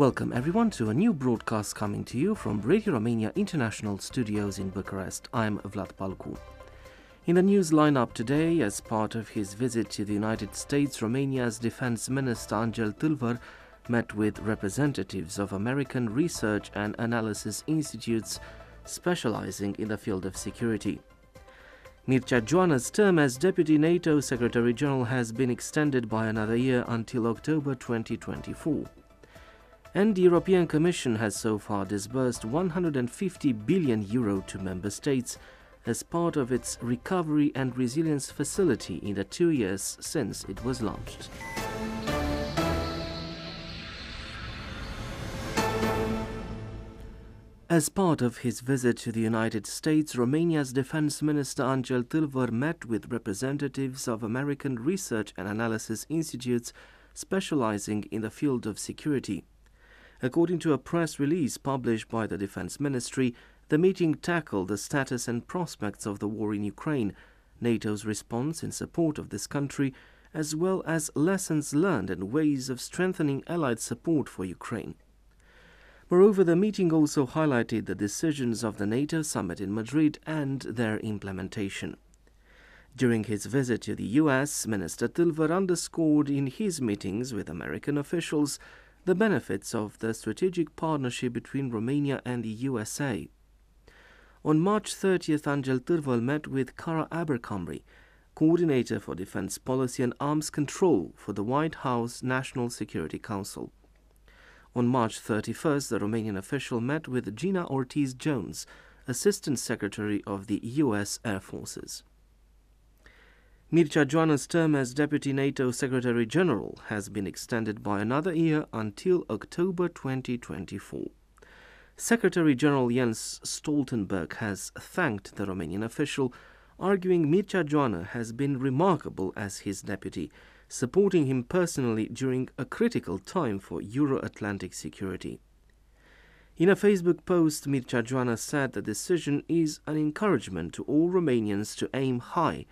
Welcome everyone to a new broadcast coming to you from Radio Romania International Studios in Bucharest. I'm Vlad Palcu. In the news lineup today, as part of his visit to the United States, Romania's Defense Minister Angel Tâlvăr met with representatives of American research and analysis institutes specializing in the field of security. Mircea Joană's term as Deputy NATO Secretary General has been extended by another year until October 2024 and the European Commission has so far disbursed 150 billion euro to member states as part of its recovery and resilience facility in the two years since it was launched. As part of his visit to the United States, Romania's Defense Minister Angel Tâlvăr met with representatives of American research and analysis institutes specializing in the field of security. According to a press release published by the Defense Ministry, the meeting tackled the status and prospects of the war in Ukraine, NATO's response in support of this country, as well as lessons learned and ways of strengthening Allied support for Ukraine. Moreover, the meeting also highlighted the decisions of the NATO summit in Madrid and their implementation. During his visit to the US, Minister Tâlvăr underscored in his meetings with American officials the benefits of the strategic partnership between Romania and the USA. On March 30th, Angel Tâlvăr met with Kara Abercrombie, coordinator for defense policy and arms control for the White House National Security Council. On March 31st, the Romanian official met with Gina Ortiz Jones, Assistant Secretary of the U.S. Air Forces. Mircea Joană's term as Deputy NATO Secretary General has been extended by another year until October 2024. Secretary General Jens Stoltenberg has thanked the Romanian official, arguing Mircea Joană has been remarkable as his deputy, supporting him personally during a critical time for Euro-Atlantic security. In a Facebook post, Mircea Joană said the decision is an encouragement to all Romanians to aim high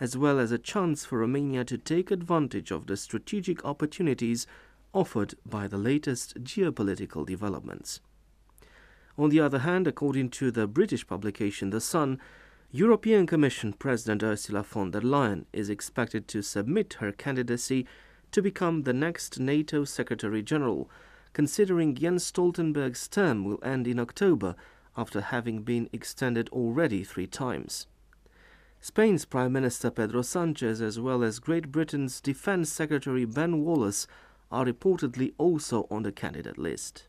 as well as a chance for Romania to take advantage of the strategic opportunities offered by the latest geopolitical developments. On the other hand, according to the British publication The Sun, European Commission President Ursula von der Leyen is expected to submit her candidacy to become the next NATO Secretary General, considering Jens Stoltenberg's term will end in October after having been extended already three times. Spain's Prime Minister Pedro Sanchez, as well as Great Britain's Defense Secretary Ben Wallace, are reportedly also on the candidate list.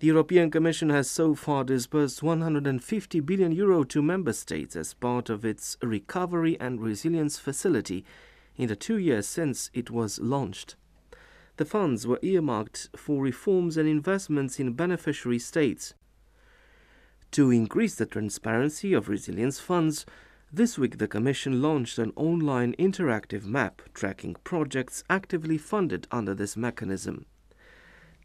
The European Commission has so far disbursed 150 billion euro to member states as part of its recovery and resilience facility in the two years since it was launched. The funds were earmarked for reforms and investments in beneficiary states, to increase the transparency of resilience funds, this week the Commission launched an online interactive map tracking projects actively funded under this mechanism.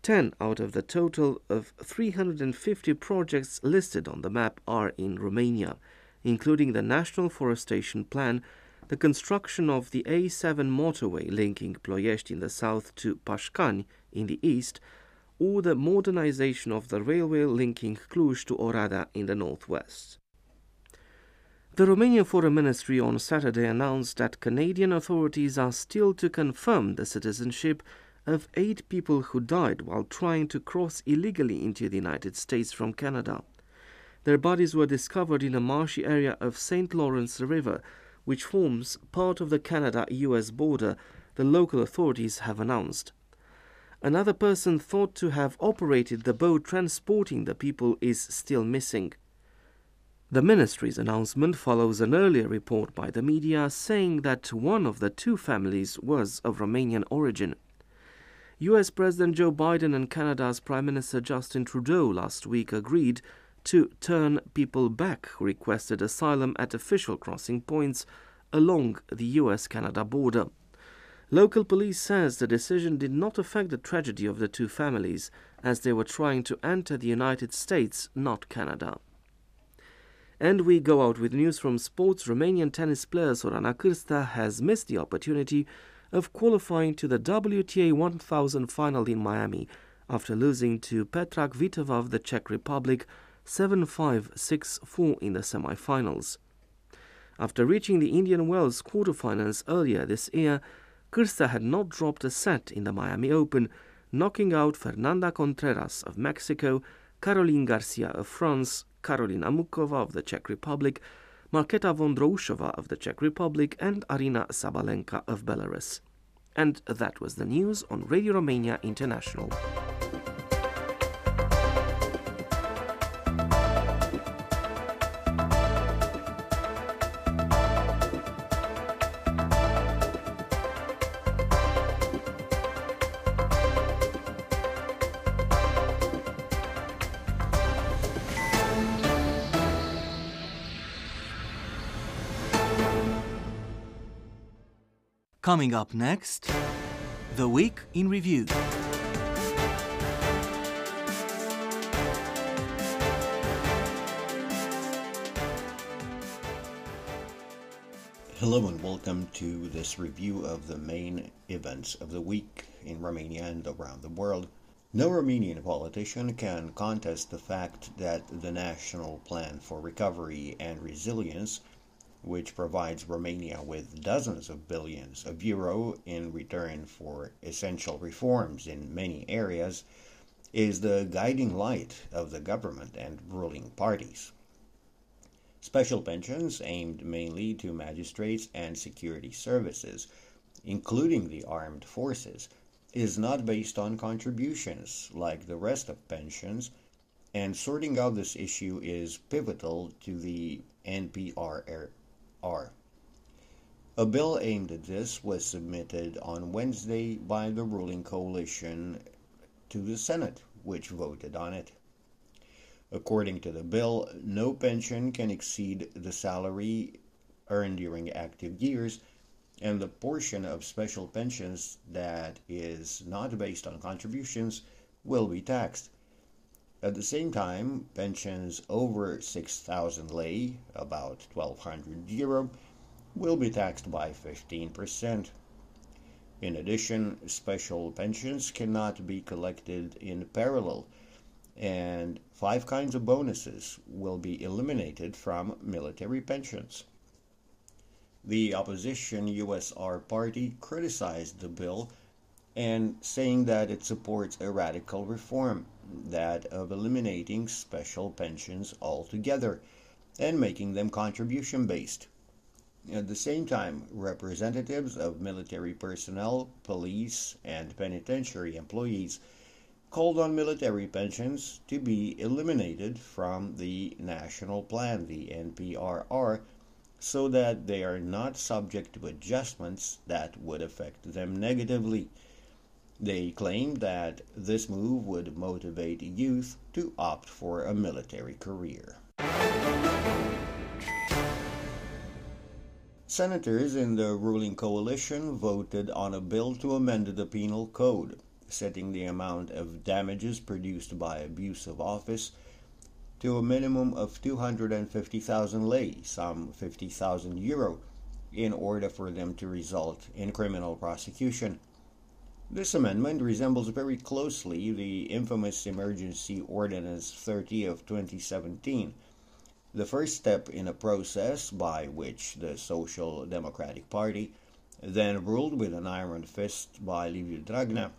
10 out of the total of 350 projects listed on the map are in Romania, including the National Forestation Plan, the construction of the A7 motorway linking Ploiești in the south to Pașcani in the east, or the modernization of the railway linking Cluj to Oradea in the northwest. The Romanian Foreign Ministry on Saturday announced that Canadian authorities are still to confirm the citizenship of eight people who died while trying to cross illegally into the United States from Canada. Their bodies were discovered in a marshy area of St. Lawrence River, which forms part of the Canada US border, the local authorities have announced. Another person thought to have operated the boat transporting the people is still missing. The ministry's announcement follows an earlier report by the media saying that one of the two families was of Romanian origin. US President Joe Biden and Canada's Prime Minister Justin Trudeau last week agreed to turn people back who requested asylum at official crossing points along the US Canada border. Local police says the decision did not affect the tragedy of the two families as they were trying to enter the United States, not Canada. And we go out with news from sports. Romanian tennis player Sorana Cârstea has missed the opportunity of qualifying to the WTA 1000 final in Miami after losing to Petra Kvitova of the Czech Republic 7 5 6 4 in the semi-finals. After reaching the Indian Wells quarterfinals earlier this year, Cârstea had not dropped a set in the Miami Open, knocking out Fernanda Contreras of Mexico, Caroline Garcia of France, Karolina Muchova of the Czech Republic, Marketa Vondrousova of the Czech Republic, and Aryna Sabalenka of Belarus. And that was the news on Radio Romania International. Coming up next, The Week in Review. Hello and welcome to this review of the main events of the week in Romania and around the world. No Romanian politician can contest the fact that the National Plan for Recovery and Resilience which provides Romania with dozens of billions of euro in return for essential reforms in many areas, is the guiding light of the government and ruling parties. Special pensions aimed mainly to magistrates and security services, including the armed forces, is not based on contributions like the rest of pensions, and sorting out this issue is pivotal to the NPR are. A bill aimed at this was submitted on Wednesday by the ruling coalition to the Senate, which voted on it. According to the bill, no pension can exceed the salary earned during active years, and the portion of special pensions that is not based on contributions will be taxed. At the same time, pensions over 6,000 lei, about 1,200 euro, will be taxed by 15%. In addition, special pensions cannot be collected in parallel, and five kinds of bonuses will be eliminated from military pensions. The opposition USR party criticized the bill and saying that it supports a radical reform that of eliminating special pensions altogether and making them contribution based. At the same time, representatives of military personnel, police, and penitentiary employees called on military pensions to be eliminated from the National Plan, the NPRR, so that they are not subject to adjustments that would affect them negatively. They claimed that this move would motivate youth to opt for a military career. Senators in the ruling coalition voted on a bill to amend the penal code, setting the amount of damages produced by abuse of office to a minimum of 250,000 lei, some 50,000 euro, in order for them to result in criminal prosecution. This amendment resembles very closely the infamous Emergency Ordinance 30 of 2017, the first step in a process by which the Social Democratic Party, then ruled with an iron fist by Liviu Dragnea,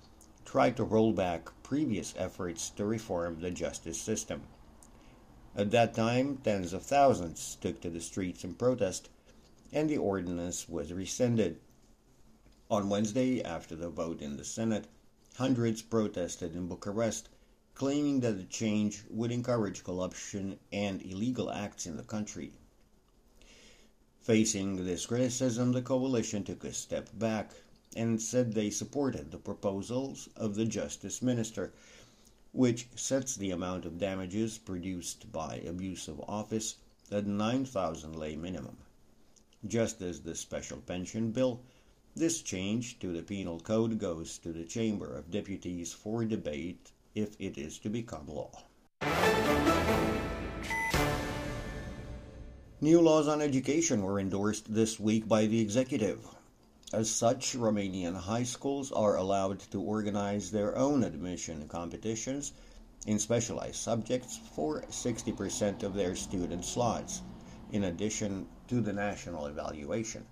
tried to roll back previous efforts to reform the justice system. At that time, tens of thousands took to the streets in protest, and the ordinance was rescinded. On Wednesday, after the vote in the Senate, hundreds protested in Bucharest, claiming that the change would encourage corruption and illegal acts in the country. Facing this criticism, the coalition took a step back and said they supported the proposals of the Justice Minister, which sets the amount of damages produced by abuse of office at 9,000 lei minimum. Just as the special pension bill, this change to the penal code goes to the Chamber of Deputies for debate if it is to become law. New laws on education were endorsed this week by the executive. As such, Romanian high schools are allowed to organize their own admission competitions in specialized subjects for 60% of their student slots, in addition to the national evaluation.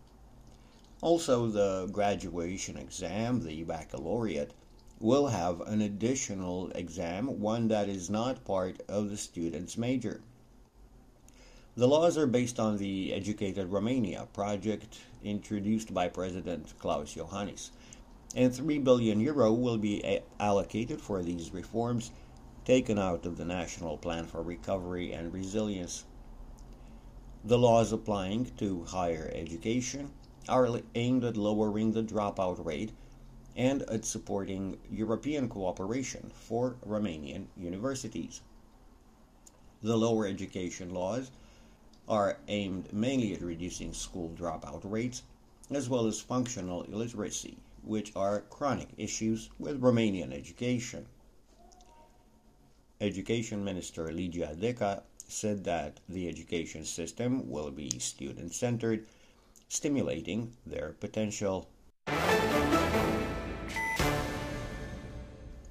Also, the graduation exam, the baccalaureate, will have an additional exam, one that is not part of the student's major. The laws are based on the Educated Romania project introduced by President Klaus Iohannis, and 3 billion euro will be eh, allocated for these reforms taken out of the National Plan for Recovery and Resilience. The laws applying to higher education are aimed at lowering the dropout rate and at supporting European cooperation for Romanian universities. The lower education laws are aimed mainly at reducing school dropout rates as well as functional illiteracy, which are chronic issues with Romanian education. Education Minister Ligia Deca said that the education system will be student centered stimulating their potential.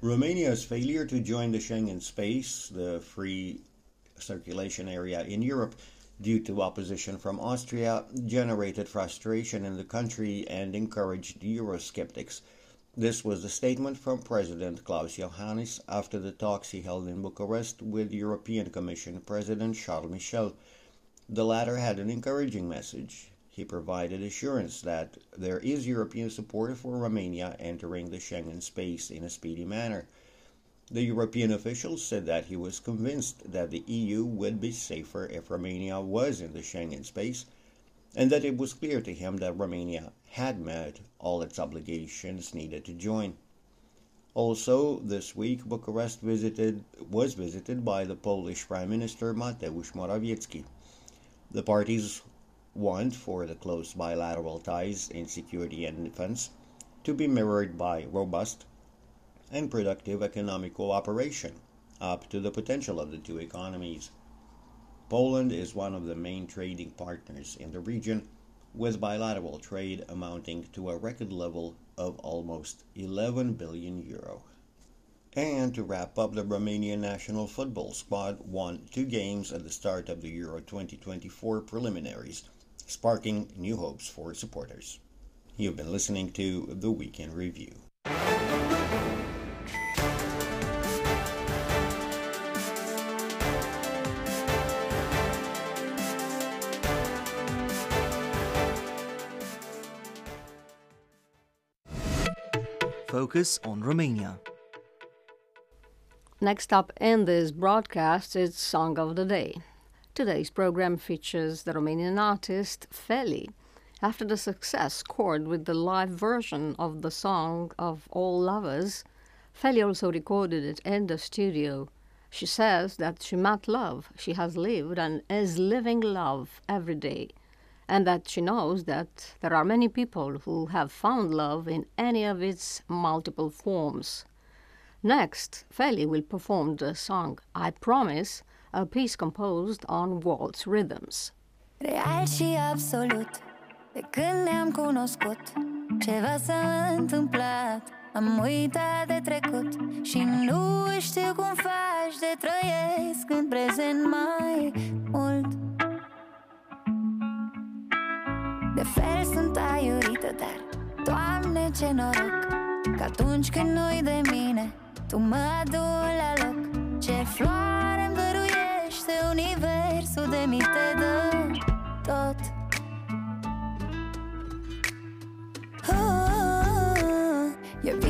Romania's failure to join the Schengen space, the free circulation area in Europe, due to opposition from Austria, generated frustration in the country and encouraged Eurosceptics. This was a statement from President Klaus Iohannis after the talks he held in Bucharest with European Commission President Charles Michel. The latter had an encouraging message. He provided assurance that there is European support for Romania entering the Schengen space in a speedy manner. The European official said that he was convinced that the EU would be safer if Romania was in the Schengen space, and that it was clear to him that Romania had met all its obligations needed to join. Also, this week, Bucharest visited, was visited by the Polish Prime Minister Mateusz Morawiecki. The parties want for the close bilateral ties in security and defense to be mirrored by robust and productive economic cooperation up to the potential of the two economies. Poland is one of the main trading partners in the region, with bilateral trade amounting to a record level of almost 11 billion euro. And to wrap up, the Romanian national football squad won two games at the start of the Euro 2024 preliminaries sparking new hopes for supporters. You've been listening to the Weekend Review. Focus on Romania. Next up in this broadcast is Song of the Day. Today's program features the Romanian artist Feli. After the success scored with the live version of the song of All Lovers, Feli also recorded it in the studio. She says that she met love, she has lived and is living love every day, and that she knows that there are many people who have found love in any of its multiple forms. Next, Feli will perform the song I Promise a piece composed on waltz rhythms. Real și absolut De când ne-am cunoscut Ceva s-a întâmplat. Am uitat de trecut Și nu știu cum faci de trăiesc În prezent mai mult. De fel sunt aiurită, dar Doamne ce noroc Că atunci când nu-i de mine Tu mă adu la loc. Ce floare toate universul de mi te dă tot. Oh, E visul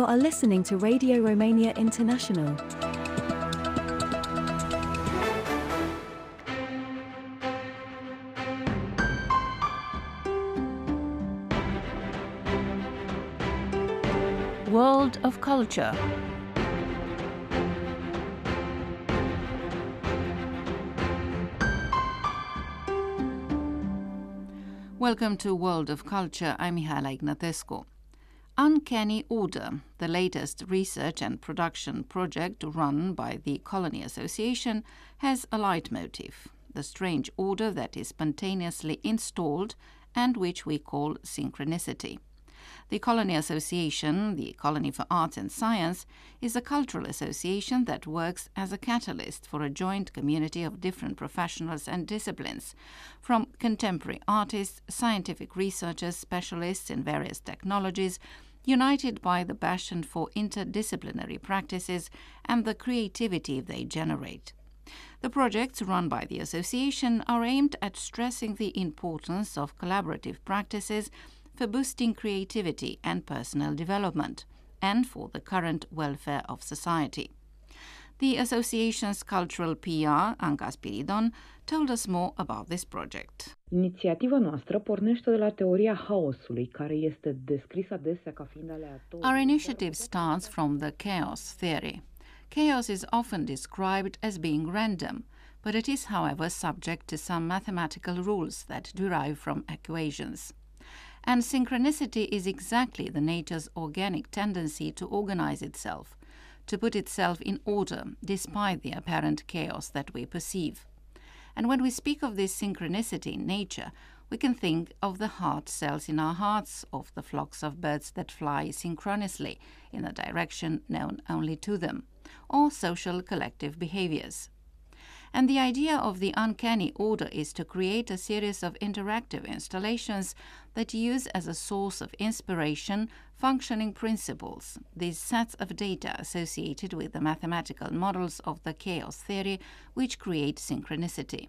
You are listening to Radio Romania International. World of Culture. Welcome to World of Culture. I'm Mihaela Ignatescu. Uncanny Order, the latest research and production project run by the Colony Association, has a leitmotif the strange order that is spontaneously installed and which we call synchronicity. The Colony Association, the Colony for Arts and Science, is a cultural association that works as a catalyst for a joint community of different professionals and disciplines, from contemporary artists, scientific researchers, specialists in various technologies, united by the passion for interdisciplinary practices and the creativity they generate. The projects run by the association are aimed at stressing the importance of collaborative practices for boosting creativity and personal development, and for the current welfare of society. The association's cultural PR, Anca Spiridon, told us more about this project. Inițiativa noastră pornește de la teoria haosului, care este descrisă adesea ca fiind aleatoriu. Our initiative starts from the chaos theory. Chaos is often described as being random, but it is, however, subject to some mathematical rules that derive from equations. And synchronicity is exactly the nature's organic tendency to organize itself, to put itself in order despite the apparent chaos that we perceive. And when we speak of this synchronicity in nature, we can think of the heart cells in our hearts, of the flocks of birds that fly synchronously in a direction known only to them, or social collective behaviors. And the idea of the uncanny order is to create a series of interactive installations that use as a source of inspiration functioning principles, these sets of data associated with the mathematical models of the chaos theory which create synchronicity.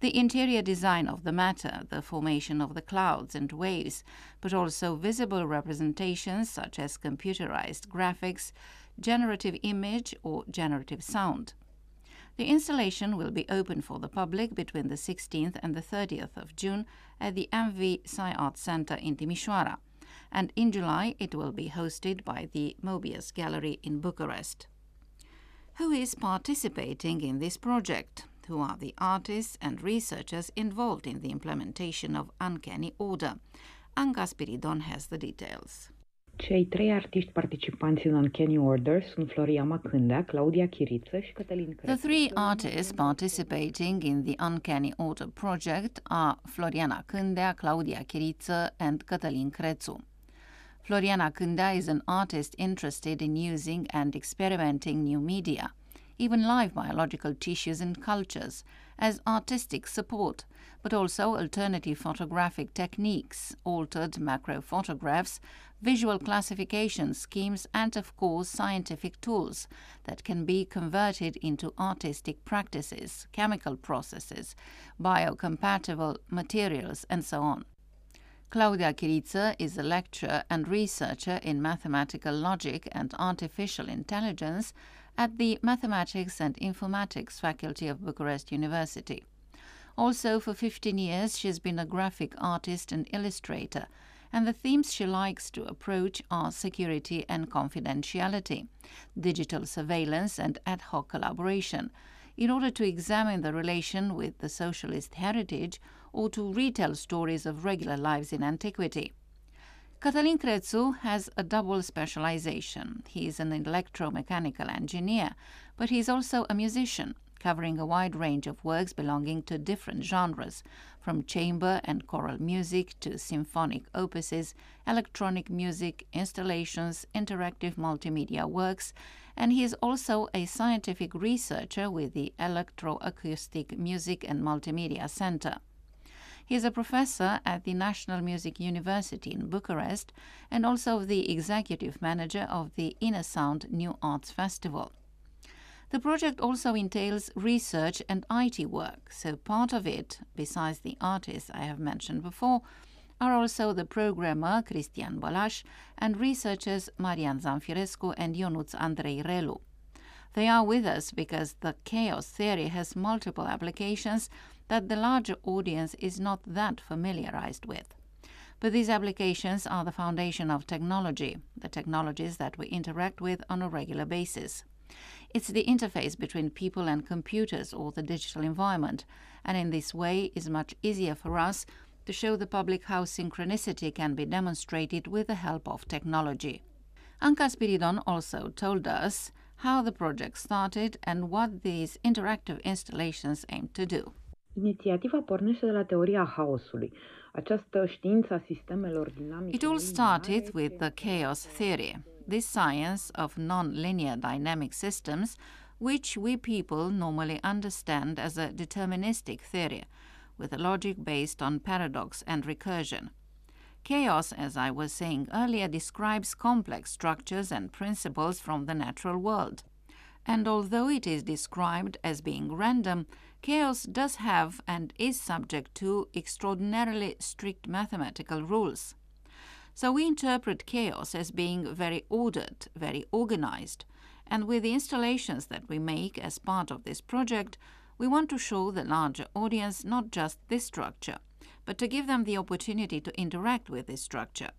The interior design of the matter, the formation of the clouds and waves, but also visible representations such as computerized graphics, generative image, or generative sound. The installation will be open for the public between the 16th and the 30th of June at the MV Sci Art Center in Timișoara, and in July it will be hosted by the Mobius Gallery in Bucharest. Who is participating in this project? Who are the artists and researchers involved in the implementation of Uncanny Order? Anca Spiridon has the details. Cei trei artiști participanți în Uncanny Order sunt Floriana Cândea, Claudia Chiriță și Cătălin Crețu. The three artists participating in the Uncanny Order project are Floriana Cândea, Claudia Chiriță and Cătălin Crețu. Floriana Cândea is an artist interested in using and experimenting new media, even live biological tissues and cultures, as artistic support, but also alternative photographic techniques, altered macro photographs, visual classification schemes, and of course scientific tools that can be converted into artistic practices, chemical processes, biocompatible materials, and so on. Claudia Chiriță is a lecturer and researcher in mathematical logic and artificial intelligence at the Mathematics and Informatics faculty of Bucharest University. Also, for 15 years, she has been a graphic artist and illustrator, and the themes she likes to approach are security and confidentiality, digital surveillance, and ad hoc collaboration, in order to examine the relation with the socialist heritage or to retell stories of regular lives in antiquity. Cătălin Crețu has a double specialization. He is an electromechanical engineer, but he is also a musician, covering a wide range of works belonging to different genres, from chamber and choral music to symphonic opuses, electronic music, installations, interactive multimedia works, and he is also a scientific researcher with the Electroacoustic Music and Multimedia Center. He is a professor at the National Music University in Bucharest and also the executive manager of the Inner Sound New Arts Festival. The project also entails research and IT work, so part of it, besides the artists I have mentioned before, are also the programmer Cristian Balaș and researchers Marian Zanfirescu and Ionuț Andrei Relu. They are with us because the chaos theory has multiple applications that the larger audience is not that familiarized with. But these applications are the foundation of technology, the technologies that we interact with on a regular basis. It's the interface between people and computers or the digital environment, and in this way is much easier for us to show the public how synchronicity can be demonstrated with the help of technology. Anca Spiridon also told us how the project started and what these interactive installations aim to do. Inițiativa pornește de la teoria haosului. Această știință a sistemelor dinamice. It all started with the chaos theory, this science of non-linear dynamic systems, which we people normally understand as a deterministic theory, with a logic based on paradox and recursion. Chaos, as I was saying earlier, describes complex structures and principles from the natural world. And although it is described as being random, chaos does have and is subject to extraordinarily strict mathematical rules. So we interpret chaos as being very ordered, very organized, and with the installations that we make as part of this project, we want to show the larger audience not just this structure, but to give them the opportunity to interact with this structure.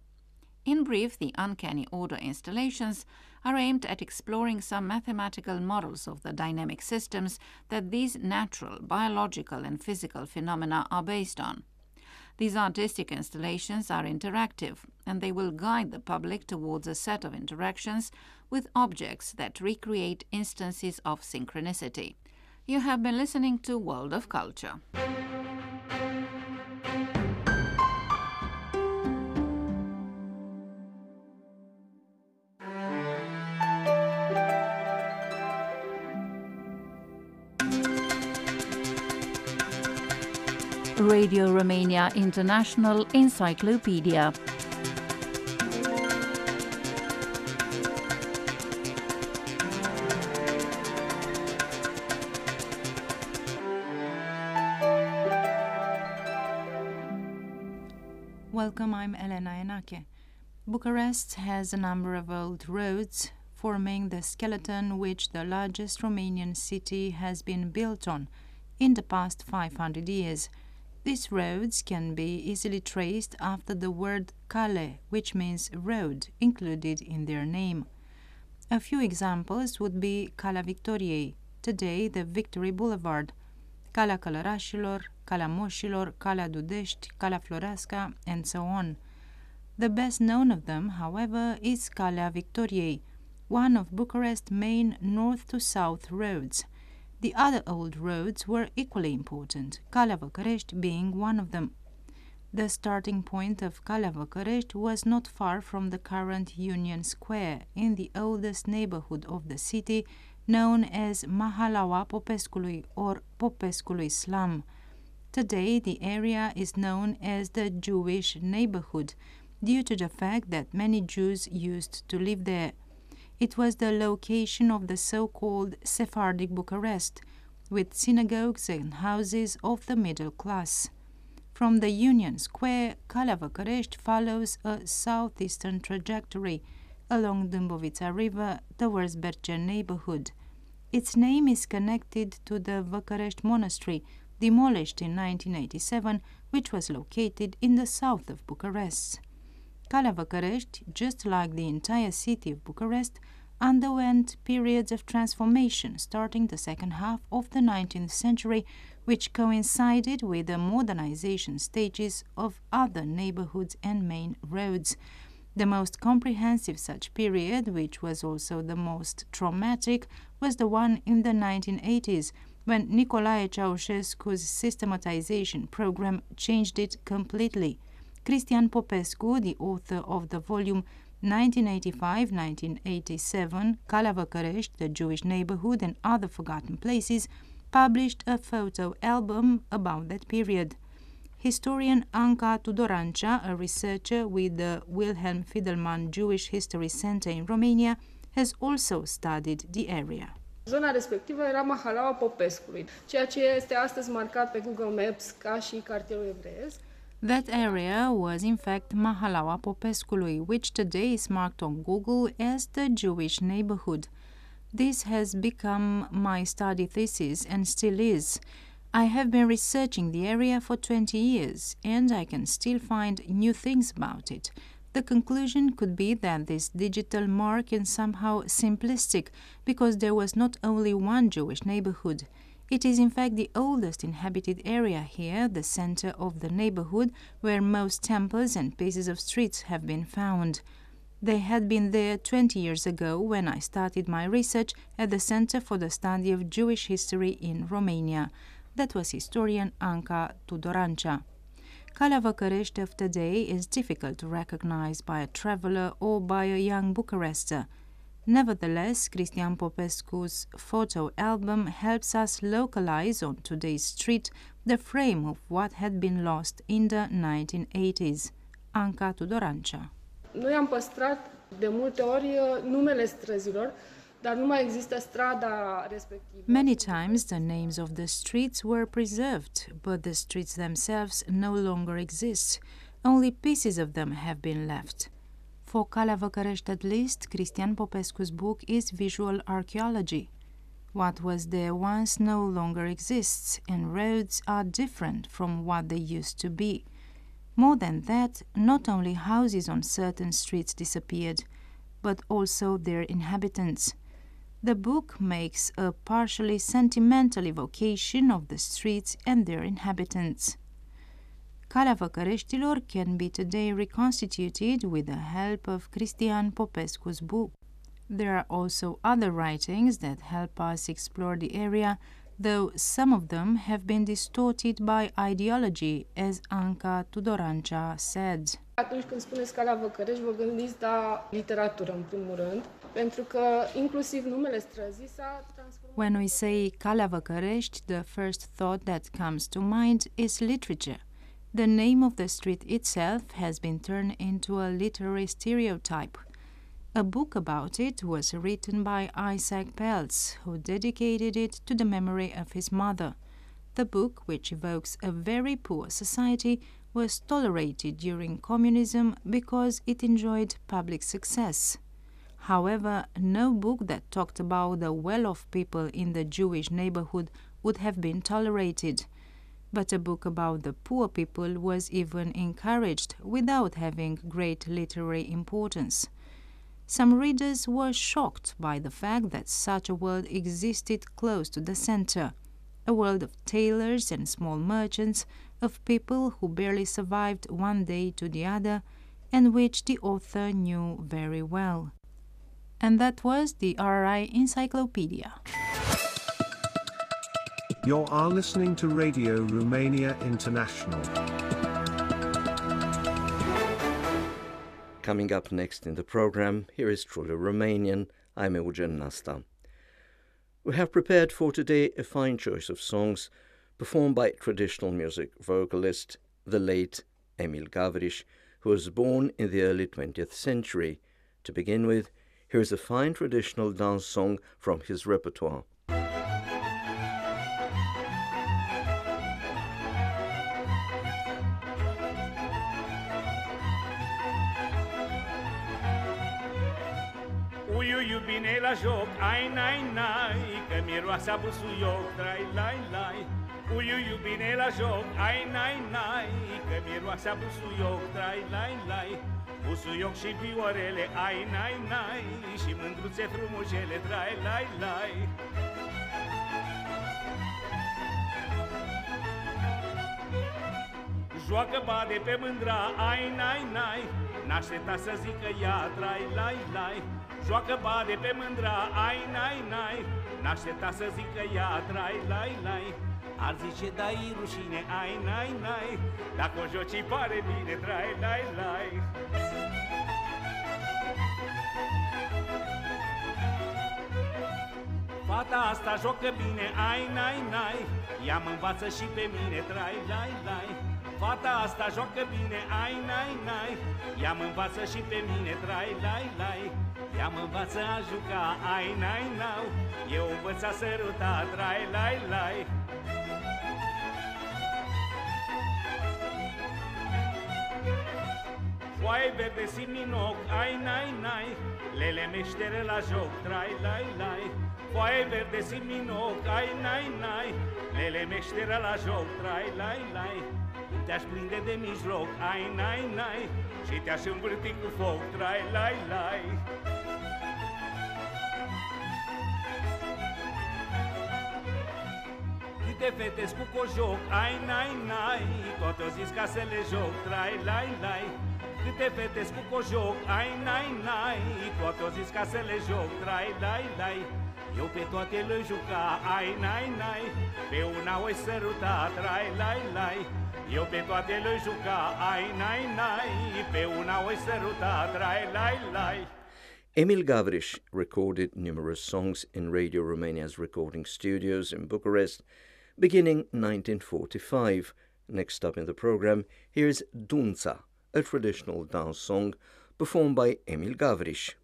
In brief, the uncanny order installations are aimed at exploring some mathematical models of the dynamic systems that these natural, biological, and physical phenomena are based on. These artistic installations are interactive and they will guide the public towards a set of interactions with objects that recreate instances of synchronicity. You have been listening to World of Culture. Radio Romania International Encyclopedia. Welcome, I'm Elena Enake. Bucharest has a number of old roads forming the skeleton which the largest Romanian city has been built on in the past 500 years. These roads can be easily traced after the word cale, which means road, included in their name. A few examples would be Calea Victoriei, today the Victory Boulevard, Calea Călărașilor, Calea Moșilor, Calea Dudești, Calea Floreasca, and so on. The best known of them, however, is Calea Victoriei, one of Bucharest's main north to south roads. The other old roads were equally important, Calea Văcărești being one of them. The starting point of Calea Văcărești was not far from the current Union Square, in the oldest neighborhood of the city, known as Mahalaua Popescului or Popescului Slum. Today, the area is known as the Jewish neighborhood due to the fact that many Jews used to live there. It was the location of the so called Sephardic Bucharest, with synagogues and houses of the middle class. From the Union Square, Calea follows a southeastern trajectory along Dâmbovița River towards Berceni neighborhood. Its name is connected to the Văcărești Monastery, demolished in 1987, which was located in the south of Bucharest. Calea Văcărești, just like the entire city of Bucharest, underwent periods of transformation starting the second half of the 19th century, which coincided with the modernization stages of other neighborhoods and main roads. The most comprehensive such period, which was also the most traumatic, was the one in the 1980s, when Nicolae Ceausescu's systematization program changed it completely. Cristian Popescu, the author of the volume 1985-1987, Calea The Jewish Neighborhood and Other Forgotten Places, published a photo album about that period. Historian Anca Tudorancea, a researcher with the Wilhelm Filderman Jewish History Center in Romania, has also studied the area. Zona respectivă era Mahalaua Popescului, ceea ce este astăzi marcat pe Google Maps ca și cartierul evreiesc. That area was in fact Mahalaua Popescului, which today is marked on Google as the Jewish neighborhood. This has become my study thesis and still is. I have been researching the area for 20 years and I can still find new things about it. The conclusion could be that this digital mark is somehow simplistic because there was not only one Jewish neighborhood. It is in fact the oldest inhabited area here, the center of the neighborhood, where most temples and pieces of streets have been found. They had been there 20 years ago when I started my research at the Center for the Study of Jewish History in Romania. That was historian Anca Tudorancea. Calea of today is difficult to recognize by a traveler or by a young Bucharester. Nevertheless, Cristian Popescu's photo album helps us localize on today's street the frame of what had been lost in the 1980s. Anca Tudorancea. Noi am păstrat de multe ori uh, numele străzilor, dar nu mai există strada respectivă. Many times the names of the streets were preserved, but the streets themselves no longer exist. Only pieces of them have been left. For Calea Văcărești at least, Cristian Popescu's book is visual archaeology. What was there once no longer exists, and roads are different from what they used to be. More than that, not only houses on certain streets disappeared, but also their inhabitants. The book makes a partially sentimental evocation of the streets and their inhabitants. Calea Văcăreștilor can be today reconstituted with the help of Cristian Popescu's book. There are also other writings that help us explore the area, though some of them have been distorted by ideology, as Anca Tudorancea said. Atunci când spuneți Calea Văcărești, vă gândiți la literatură, în primul rând. pentru că inclusiv numele străzii s-a transformat. When we say Calea Văcărești, the first thought that comes to mind is literature. The name of the street itself has been turned into a literary stereotype. A book about it was written by Isaac Peltz, who dedicated it to the memory of his mother. The book, which evokes a very poor society, was tolerated during communism because it enjoyed public success. However, no book that talked about the well off people in the Jewish neighborhood would have been tolerated. But a book about the poor people was even encouraged without having great literary importance. Some readers were shocked by the fact that such a world existed close to the center a world of tailors and small merchants, of people who barely survived one day to the other, and which the author knew very well. And that was the RRI Encyclopedia. You are listening to Radio Romania International. Coming up next in the program, here is Truly Romanian. I'm Eugen Nasta. We have prepared for today a fine choice of songs performed by traditional music vocalist, the late Emil Gavriș, who was born in the early 20th century. To begin with, here is a fine traditional dance song from his repertoire. Uiuiu bine la joc, ai nai nai Că miroasa busuioc, trai lai lai. Uiuiu bine la joc, ai nai nai Că miroasa busuioc, trai lai lai. Busuioc și viorele, ai nai nai Și mândruțe frumușele, trai lai lai. Joacă bade pe mândra, ai nai nai N-aștepta să zică ea, trai lai lai Joacă bade pe mândra, ai nai nai. N-aștepta să zică ea, trai lai lai Ar zice, dai rușine, ai nai nai Dacă o joci pare bine, trai lai lai. Fata asta joacă bine, ai nai nai Ea mă învață și pe mine, trai lai lai Fata asta joacă bine, ai nai nai. Ea mă învață și pe mine, trai lai lai. Ea mă învață a juca, ai nai nau. Eu învăț a săruta, trai lai lai. Foaie verde siminoc, ai nai nai. Lele meștere la joc, trai lai lai. Foaie verde siminoc, ai nai nai. Lele meștere la joc, trai lai lai te-aș prinde de mijloc, ai nai nai Și te-aș învârti cu foc, trai lai lai. Câte fete cu cojoc, ai nai nai Toate o zis ca să le joc, trai lai lai. Câte fete cu cojoc, ai nai nai Toate o zis ca să le joc, trai lai lai eu pe toate le juca, ai nai nai Pe una săruta, trai lai lai Eu pe toate le juca, ai nai nai Pe una săruta, trai lai lai Emil Gavriș recorded numerous songs in Radio Romania's recording studios in Bucharest beginning 1945. Next up in the program, here's Dunța, a traditional dance song performed by Emil Gavriș.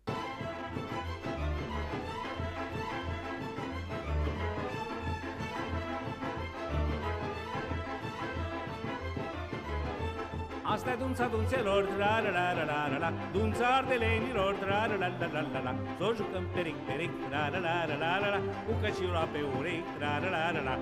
Dunța dunțelor, tra la la la la la la Dunța ardelenilor, tra la la la la la la Să jucăm peric, peric, tra la la la la la la Cu căciula pe urechi, tra la la la la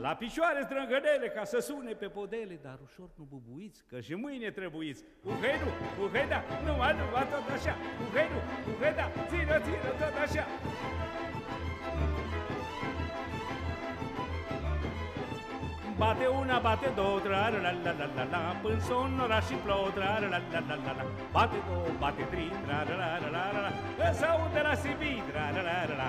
La picioare strângădele ca să sune pe podele Dar ușor nu bubuiți, că și mâine trebuiți Uheidu, uheda, numai, numai tot așa Uheidu, uheda, țină, țină tot așa Bate una, bate două, tra la la la la la la Până son oraș și plouă, tra la la la la la la Bate două, bate trei, tra la la la la la la Să aude la Sibii, tra la la la la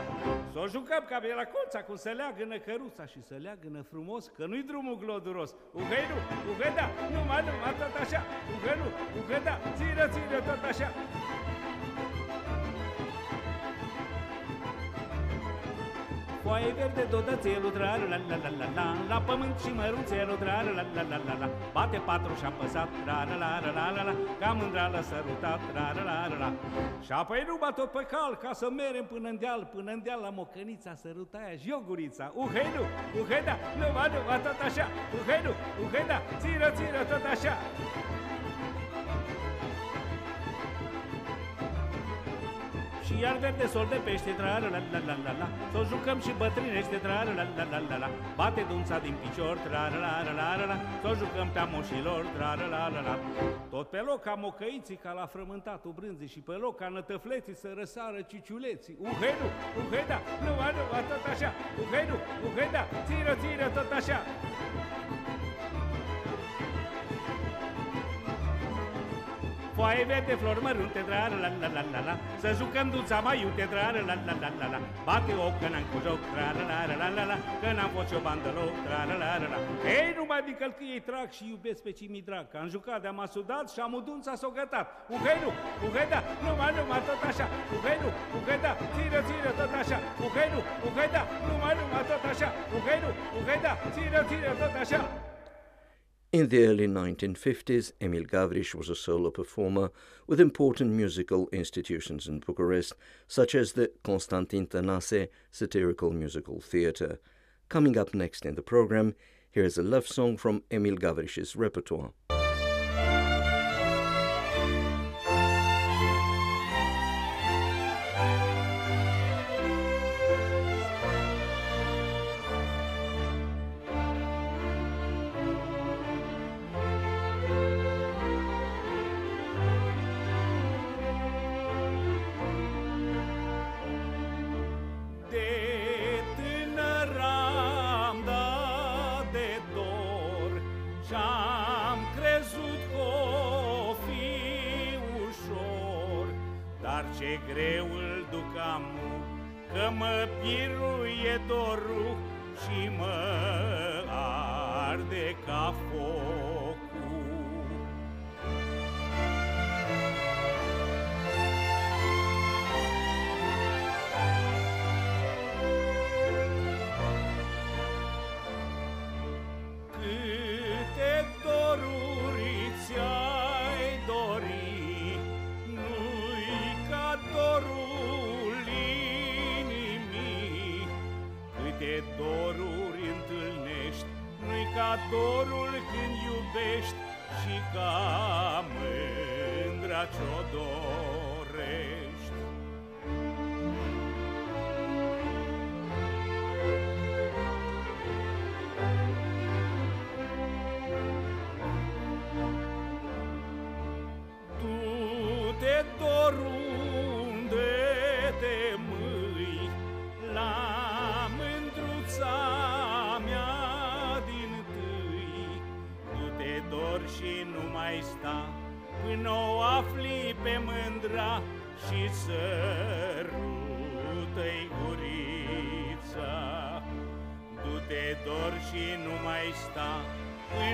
Să o jucăm ca pe la colța, cum să leagănă căruța Și să leagănă frumos, că nu-i drumul gloduros Uheidu, uheda, numai, numai tot așa Uheidu, uheda, țină, țină tot așa Foaie verde, dodățelul, tra la la la la la La pământ și mărunțelul, tra la la la la la Bate patru și-a păsat, tra la la la la la la. Ca mândra l-a sărutat, tra la la la la. Și apoi nu bat pe cal, ca să merem până în deal Până în deal la mocănița, sărutaia și eu gurița Uheidu, uheda, nu va, nu va, tot așa. Uheidu, uheda, țiră, țiră, tot așa și iar verde sol de pește, tra la la la la la la Să jucăm și bătrânește, tra la la la la la la Bate dunța din picior, tra la la la la la la Să jucăm pe amoșilor, tra la la la la Tot pe loc ca mocăiții, ca la frământatul brânzii Și pe loc ca nătăfleții să răsară ciciuleții Uhenu, uheda, nu, nu, tot așa Uhenu, uheda, țiră, țiră, tot așa Foaie verde, flori mărunte, tra la la la la la Să jucăm dulța mai iute, tra la la la la la la Bate o că n-am cu joc, tra la la la la la la Că n-am fost și o bandă loc, tra la la la la Ei, numai din călcâiei trag și iubesc pe cei mi drag Că am jucat, de-am asudat și am udunța s-o gătat Uhenu, uheda, numai, numai tot așa Uhenu, uheda, țiră, țiră, tot așa Uhenu, uheda, numai, numai tot așa Uhenu, uheda, țiră, țiră, tot așa In the early 1950s, Emil Gavriș was a solo performer with important musical institutions in Bucharest, such as the Constantin Tănase Satirical Musical Theatre. Coming up next in the program, here is a love song from Emil Gavriș's repertoire. Ce greu îl duc amu, Că mă piruie dorul și mă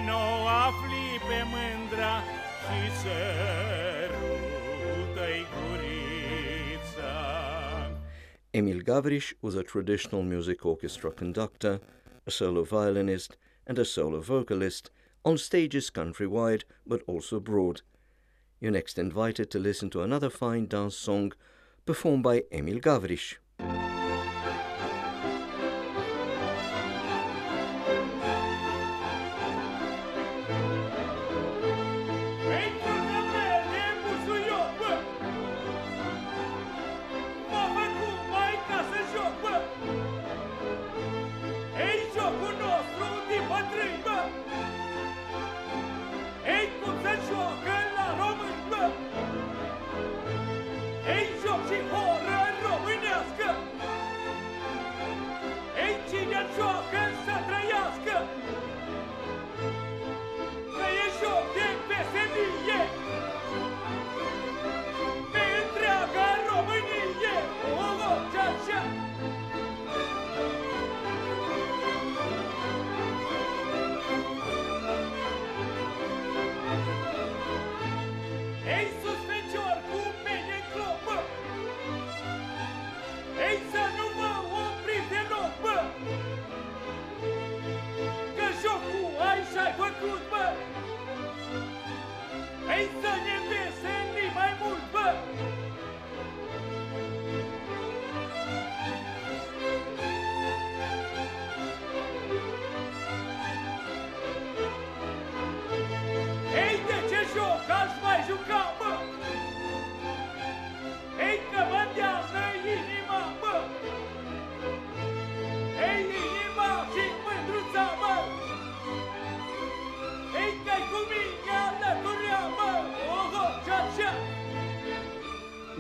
O afli pe mândra Și Emil Gavriș was a traditional music orchestra conductor, a solo violinist, and a solo vocalist on stages countrywide but also abroad. You're next invited to listen to another fine dance song performed by Emil Gavriș.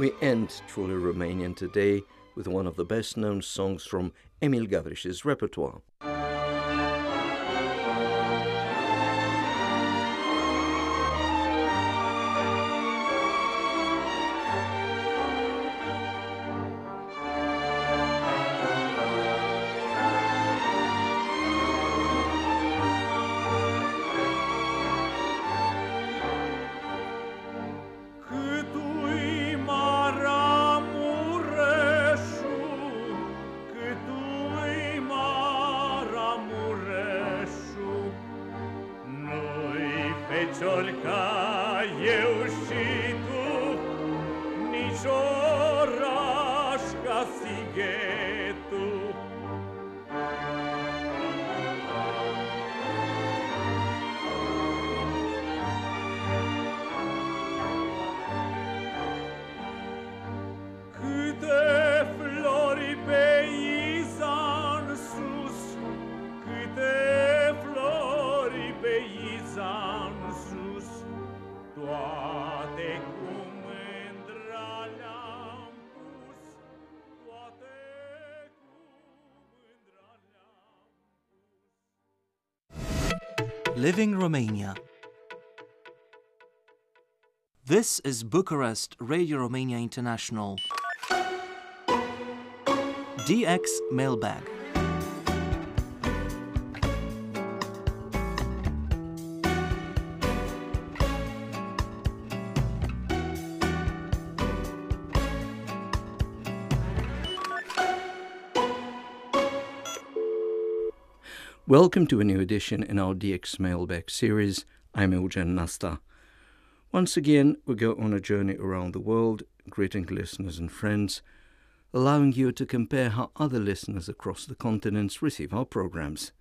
We end Truly Romanian today with one of the best known songs from Emil Gavriș's repertoire. Bucharest Radio Romania International. DX Mailbag. Welcome to a new edition in our DX Mailbag series. I'm Eugen Nasta. Once again, we go on a journey around the world, greeting listeners and friends, allowing you to compare how other listeners across the continents receive our programs.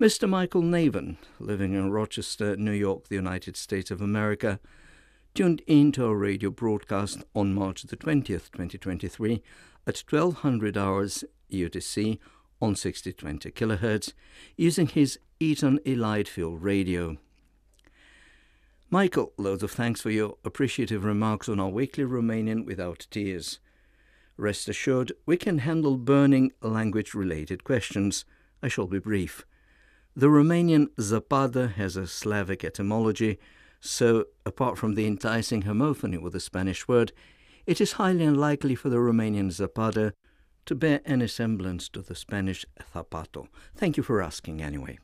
Mr. Michael Naven, living in Rochester, New York, the United States of America, tuned in to our radio broadcast on March the 20th, 2023, at 1200 hours UTC on 6020 kHz using his Eton Elideville radio. Michael, loads of thanks for your appreciative remarks on our weekly Romanian without tears. Rest assured, we can handle burning language related questions. I shall be brief. The Romanian zapada has a Slavic etymology, so apart from the enticing homophony with the Spanish word, it is highly unlikely for the Romanian zapada to bear any semblance to the Spanish zapato. Thank you for asking anyway.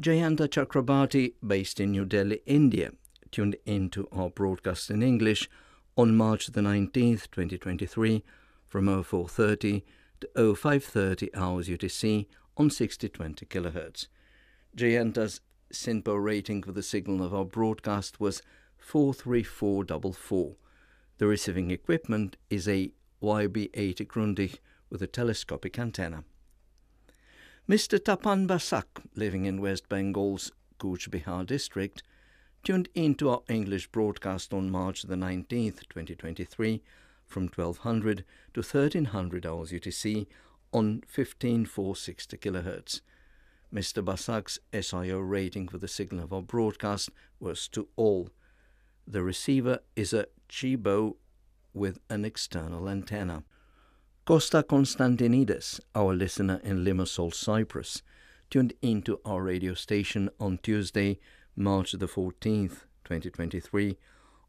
Jayanta Chakrabarti, based in New Delhi, India, tuned into our broadcast in English on March the 19th, 2023, from 0430 to 0530 hours UTC on 6020 kHz. Jayanta's SINPO rating for the signal of our broadcast was 43444. The receiving equipment is a YB80 Grundig with a telescopic antenna. Mr. Tapan Basak, living in West Bengal's Cooch Behar district, tuned into our English broadcast on March the 19th, 2023, from 1200 to 1300 hours UTC on 15460 kHz. Mr. Basak's SIO rating for the signal of our broadcast was to all. The receiver is a Chibo with an external antenna. Costa Konstantinides, our listener in Limassol, Cyprus, tuned into our radio station on Tuesday, March the 14th, 2023,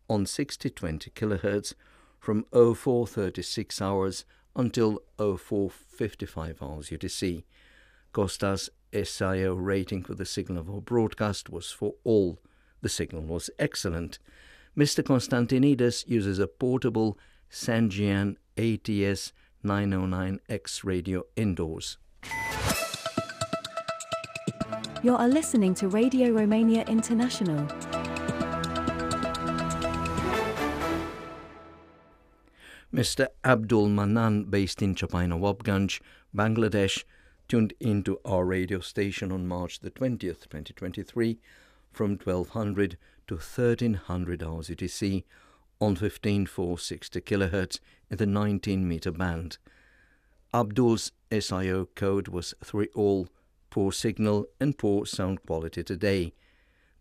on 6020 kHz from 0436 hours until 0455 hours UTC. Costa's SIO rating for the signal of our broadcast was for all. The signal was excellent. Mr. Konstantinides uses a portable Sangean ATS 909X radio indoors. You are listening to Radio Romania International. Mr. Abdul Manan, based in Chapainawabganj, Bangladesh, tuned into our radio station on March the 20th, 2023, from 1200 to 1300 hours UTC on 15460 kHz in the 19 meter band. Abdul's SIO code was 3 all, poor signal and poor sound quality today.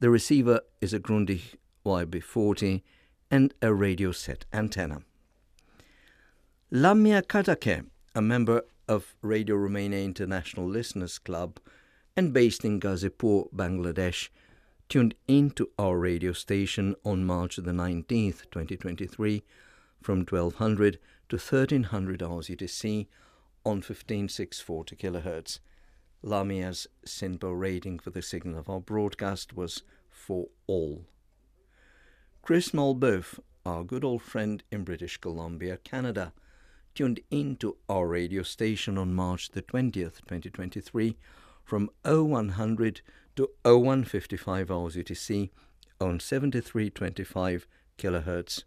The receiver is a Grundig YB40 and a radio set antenna. Lamia Katake, a member of Radio Romania International Listeners Club and based in Ghazipur, Bangladesh, tuned into our radio station on March the 19th, 2023, from 1200 to 1300 hours UTC on 15640 kHz. Lamia's SINPO rating for the signal of our broadcast was for all. Chris Malbeuf, our good old friend in British Columbia, Canada, tuned into our radio station on March the 20th, 2023, from 0100 to 0155 hours UTC on 7325 kHz.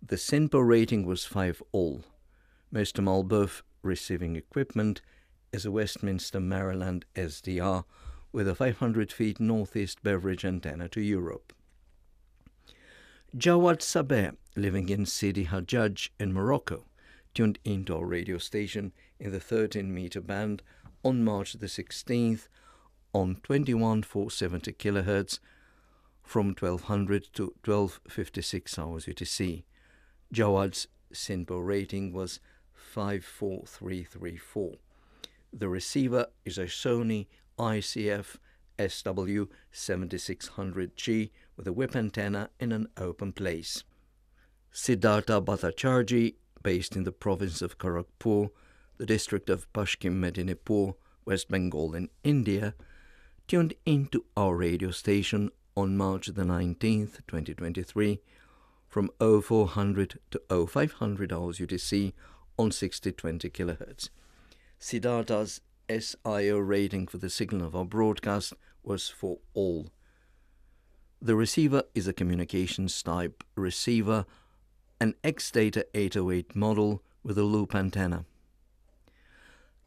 The SINPO rating was 5 all. Mr. Malbeuf receiving equipment is a Westminster, Maryland SDR with a 500 feet northeast beverage antenna to Europe. Jawad Sabeh, living in Sidi Hajjaj in Morocco, tuned into our radio station in the 13 meter band on March the 16th on 21470 kHz from 1200 to 1256 hours UTC. Jawad's SINPO rating was 54334. The receiver is a Sony ICF SW7600G with a whip antenna in an open place. Siddhartha Bhattacharjee, based in the province of Kharagpur, the district of Pashchim Medinipur, West Bengal in India, tuned into our radio station on March the 19th, 2023, from 0400 to 0500 hours UTC on 6020 kHz. Siddhartha's SIO rating for the signal of our broadcast was for all. The receiver is a communications type receiver, an X-Data 808 model with a loop antenna.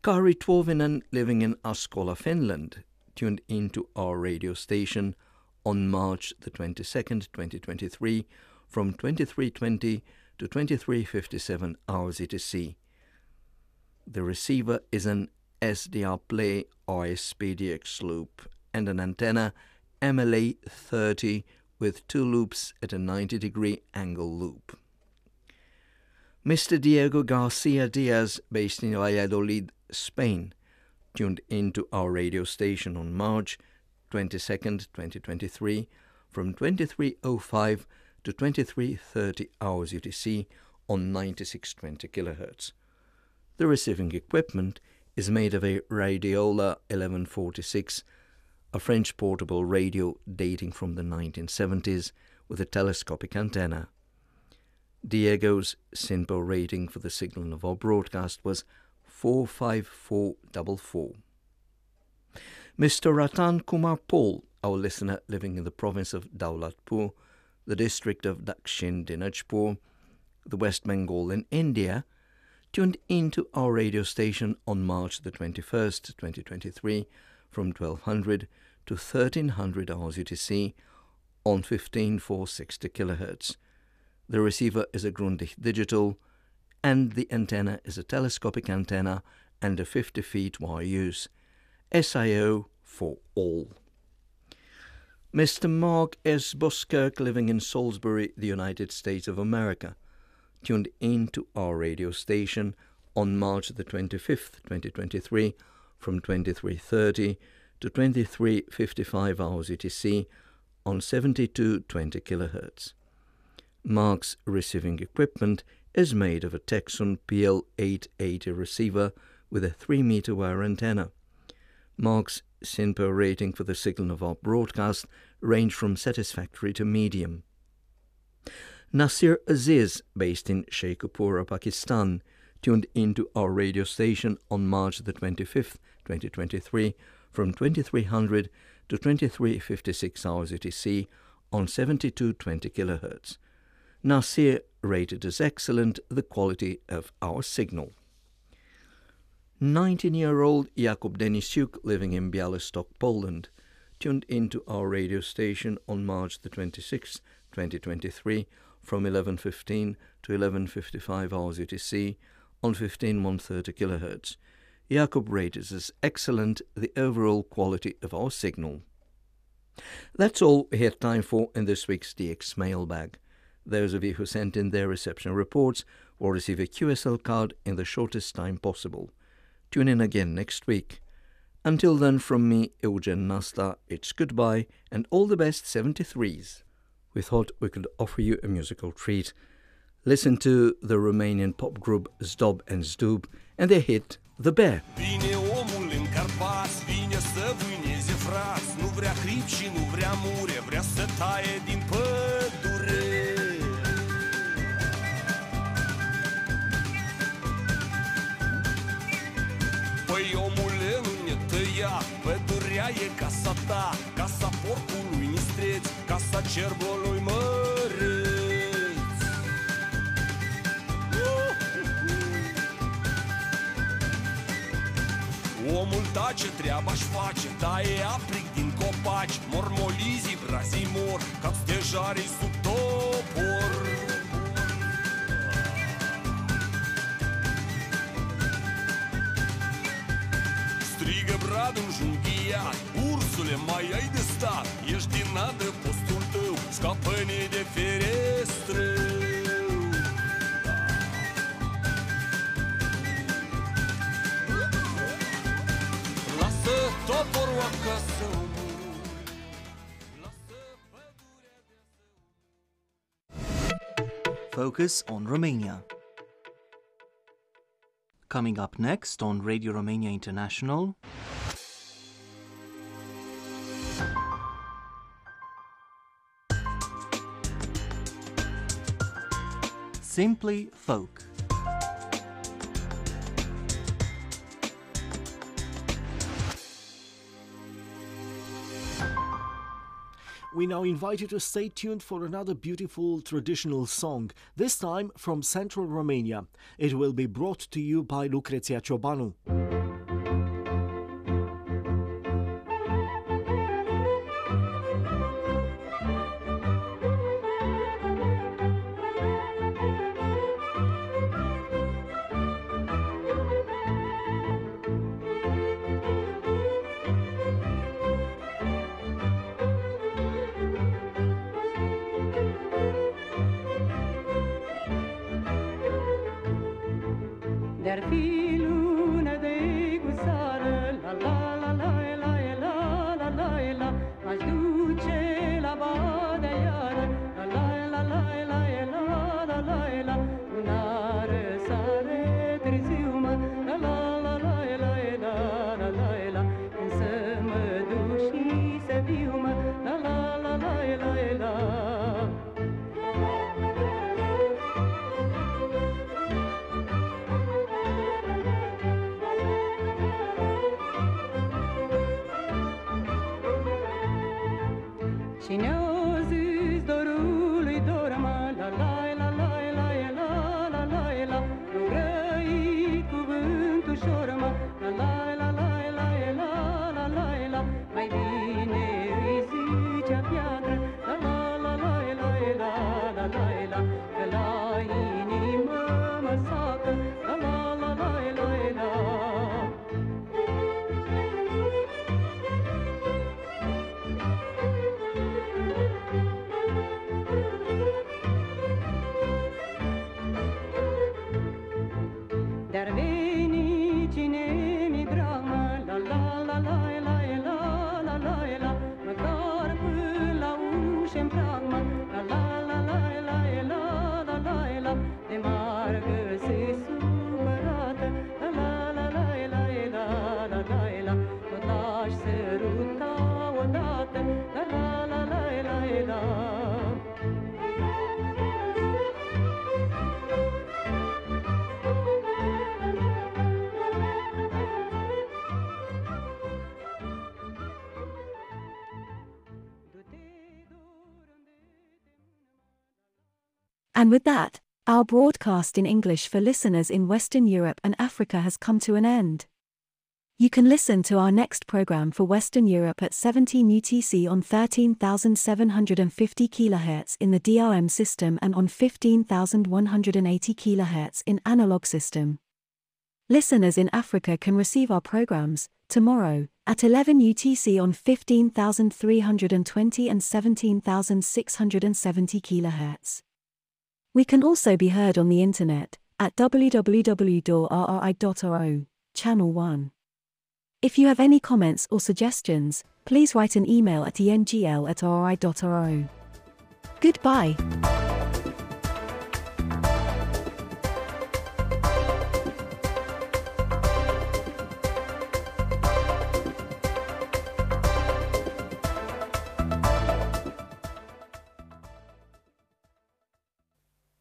Kari Tuovinen, living in Askola, Finland, tuned into our radio station on March the 22nd, 2023, from 2320 to 2357 hours UTC. The receiver is an SDR Play RSPDX loop and an antenna MLA 30 with two loops at a 90 degree angle loop. Mr. Diego Garcia Diaz, based in Valladolid, Spain, tuned into our radio station on March 22nd, 2023, from 2305 to 2330 hours UTC on 9620 kHz. The receiving equipment is made of a Radiola 1146, a French portable radio dating from the 1970s with a telescopic antenna. Diego's SINPO rating for the signal of our broadcast was 45444. Mr. Ratan Kumar Paul, our listener living in the province of Daulatpur, the district of Dakshin Dinajpur, the West Bengal in India, tuned into our radio station on March the 21st, 2023, from 1200 to 1300 hours UTC on 15460 kHz. The receiver is a Grundig digital and the antenna is a telescopic antenna and a 50 feet wire use. SIO for all. Mr. Mark S. Buskirk, living in Salisbury, the United States of America, tuned into our radio station on March the 25th, 2023, from 2330 to 2355 hours UTC on 7220 kHz. Mark's receiving equipment is made of a Tecsun PL880 receiver with a 3 meter wire antenna. Mark's SINPO rating for the signal of our broadcast range from satisfactory to medium. Nasir Aziz, based in Sheikhupura, Pakistan, tuned into our radio station on March the 25th, 2023, from 2300 to 2356 hours UTC on 7220 kHz. Nasir rated as excellent the quality of our signal. 19 year old Jakub Denisiuk, living in Bialystok, Poland, tuned into our radio station on March the 26th, 2023, from 11.15 to 11.55 hours UTC on 15130 kHz. Jakub rated as excellent the overall quality of our signal. That's all we have time for in this week's DX mailbag. Those of you who sent in their reception reports will receive a QSL card in the shortest time possible. Tune in again next week. Until then, from me, Eugen Nasta, it's goodbye and all the best 73s. We thought we could offer you a musical treat. Listen to the Romanian pop group Zdob and Zdub and their hit The Bear. Păi omule nu ne tăia, pădurea e casa ta Casa porcului nistreț, casa cerbului măreț. Omul tace, treaba-și face, taie apric din copaci Mormolizii, brazii mor, ca stejarii sub topor Strigă bradul junghiat Ursule, mai ai de stat Ești din adă postul tău Scapă-ne de ferestră Lasă toporul acasă Focus on Romania. Coming up next on Radio Romania International. Simply Folk. We now invite you to stay tuned for another beautiful traditional song, this time from central Romania. It will be brought to you by Lucreția Ciobanu. And with that, our broadcast in English for listeners in Western Europe and Africa has come to an end. You can listen to our next program for Western Europe at 17 UTC on 13,750 kHz in the DRM system and on 15,180 kHz in analog system. Listeners in Africa can receive our programs tomorrow at 11 UTC on 15,320 and 17,670 kHz. We can also be heard on the internet at www.rri.ro, Channel 1. If you have any comments or suggestions, please write an email at engl at rri.ro. Goodbye.